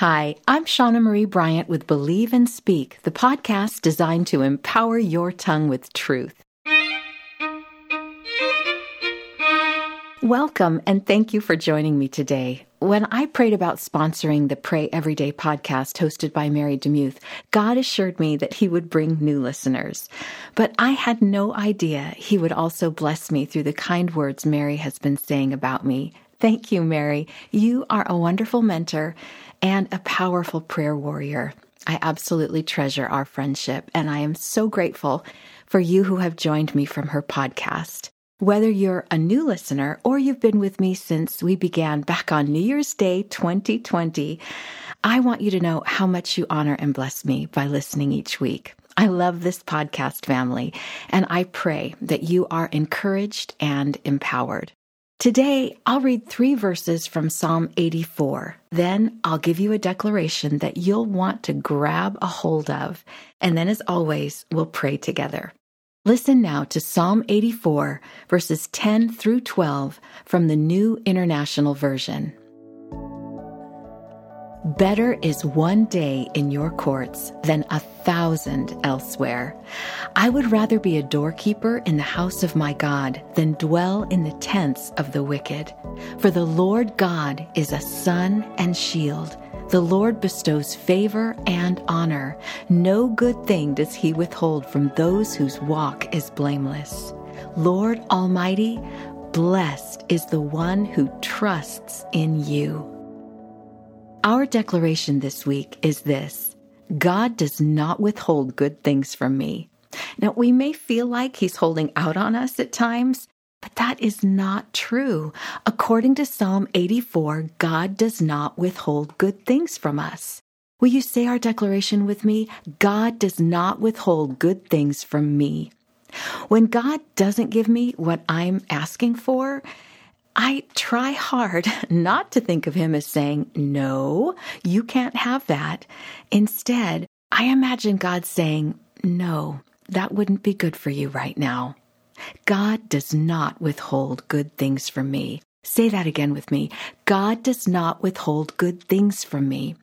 Hi, I'm Shawna Marie Bryant with Believe and Speak, the podcast designed to empower your tongue with truth. Welcome and thank you for joining me today. When I prayed about sponsoring the Pray Everyday podcast hosted by Mary DeMuth, God assured me that He would bring new listeners. But I had no idea He would also bless me through the kind words Mary has been saying about me. Thank you, Mary. You are a wonderful mentor and a powerful prayer warrior. I absolutely treasure our friendship, and I am so grateful for you who have joined me from her podcast. Whether you're a new listener or you've been with me since we began back on New Year's Day 2020, I want you to know how much you honor and bless me by listening each week. I love this podcast family, and I pray that you are encouraged and empowered. Today, I'll read three verses from Psalm 84. Then I'll give you a declaration that you'll want to grab a hold of. And then, as always, we'll pray together. Listen now to Psalm 84, verses 10 through 12 from the New International Version. Better is one day in your courts than a thousand elsewhere. I would rather be a doorkeeper in the house of my God than dwell in the tents of the wicked. For the Lord God is a sun and shield. The Lord bestows favor and honor. No good thing does he withhold from those whose walk is blameless. Lord Almighty, blessed is the one who trusts in you. Our declaration this week is this God does not withhold good things from me. Now, we may feel like He's holding out on us at times, but that is not true. According to Psalm 84, God does not withhold good things from us. Will you say our declaration with me? God does not withhold good things from me. When God doesn't give me what I'm asking for, I try hard not to think of him as saying, No, you can't have that. Instead, I imagine God saying, No, that wouldn't be good for you right now. God does not withhold good things from me. Say that again with me. God does not withhold good things from me.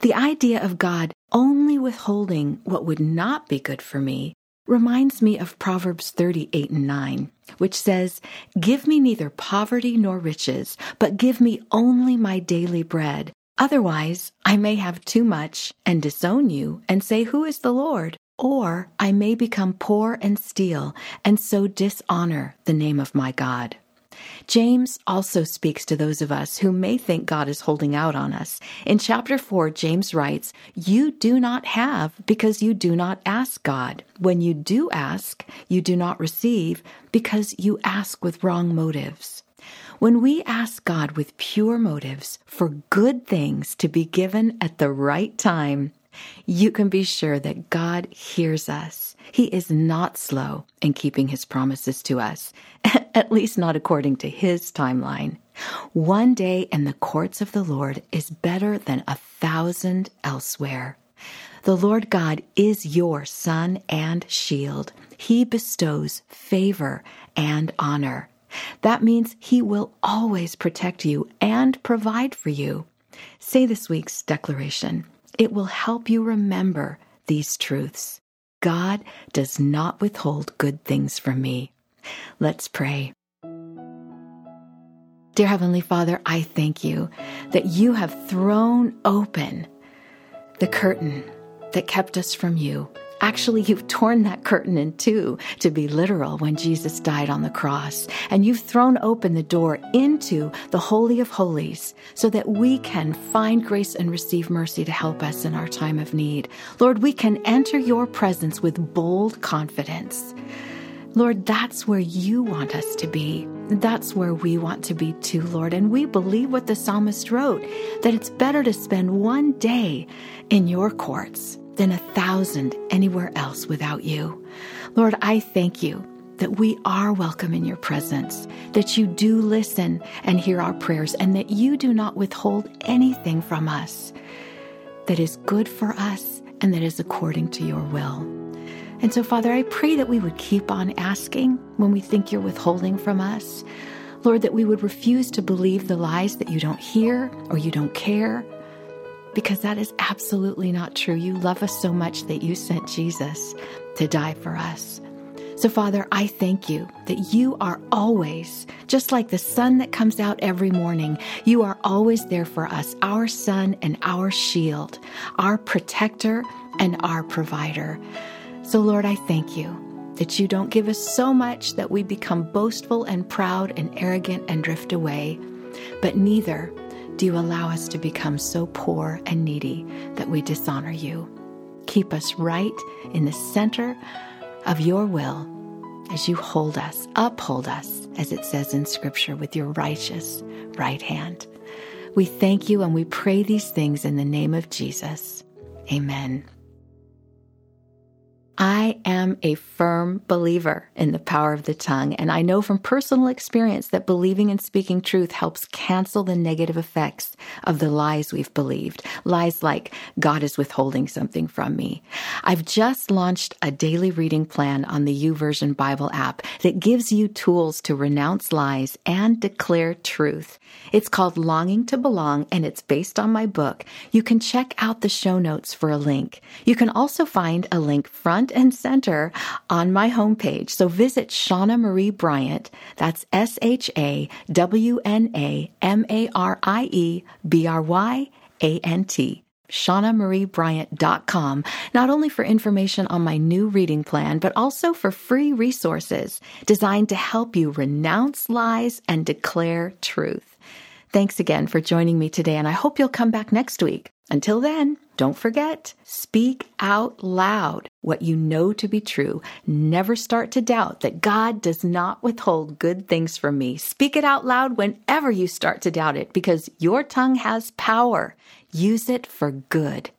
The idea of God only withholding what would not be good for me reminds me of Proverbs 38 and 9, which says, Give me neither poverty nor riches, but give me only my daily bread. Otherwise, I may have too much and disown you and say, Who is the Lord? Or I may become poor and steal and so dishonor the name of my God. James also speaks to those of us who may think God is holding out on us. In chapter 4, James writes, You do not have because you do not ask God. When you do ask, you do not receive because you ask with wrong motives. When we ask God with pure motives for good things to be given at the right time, you can be sure that God hears us. He is not slow in keeping his promises to us, at least not according to his timeline. One day in the courts of the Lord is better than a thousand elsewhere. The Lord God is your sun and shield. He bestows favor and honor. That means He will always protect you and provide for you. Say this week's declaration. It will help you remember these truths. God does not withhold good things from me. Let's pray. Dear Heavenly Father, I thank you that you have thrown open the curtain that kept us from you Actually, you've torn that curtain in two, to be literal, when Jesus died on the cross. And you've thrown open the door into the Holy of Holies so that we can find grace and receive mercy to help us in our time of need. Lord, we can enter your presence with bold confidence. Lord, that's where you want us to be. That's where we want to be too, Lord. And we believe what the psalmist wrote that it's better to spend one day in your courts than a thousand anywhere else without you. Lord, I thank you that we are welcome in your presence, that you do listen and hear our prayers, and that you do not withhold anything from us that is good for us and that is according to your will. And so, Father, I pray that we would keep on asking when we think you're withholding from us. Lord, that we would refuse to believe the lies that you don't hear or you don't care because that is absolutely not true. You love us so much that you sent Jesus to die for us. So, Father, I thank you that you are always, just like the sun that comes out every morning, you are always there for us, our sun and our shield, our protector and our provider. So, Lord, I thank you that you don't give us so much that we become boastful and proud and arrogant and drift away, but neither do you allow us to become so poor and needy that we dishonor you. Keep us right in the center of your will as you hold us, uphold us, as it says in Scripture, with your righteous right hand. We thank you and we pray these things in the name of Jesus. Amen. I am a firm believer in the power of the tongue, and I know from personal experience that believing and speaking truth helps cancel the negative effects of the lies we've believed. Lies like, God is withholding something from me. I've just launched a daily reading plan on the YouVersion Bible app that gives you tools to renounce lies and declare truth. It's called Longing to Belong, and it's based on my book. You can check out the show notes for a link. You can also find a link front front and center on my homepage. So visit Shawna Marie Bryant. That's S H A W N A M A R I E B R Y A N T. ShawnaMarieBryant.com, not only for information on my new reading plan, but also for free resources designed to help you renounce lies and declare truth. Thanks again for joining me today, and I hope you'll come back next week. Until then, don't forget, speak out loud what you know to be true. Never start to doubt that God does not withhold good things from me. Speak it out loud whenever you start to doubt it because your tongue has power. Use it for good.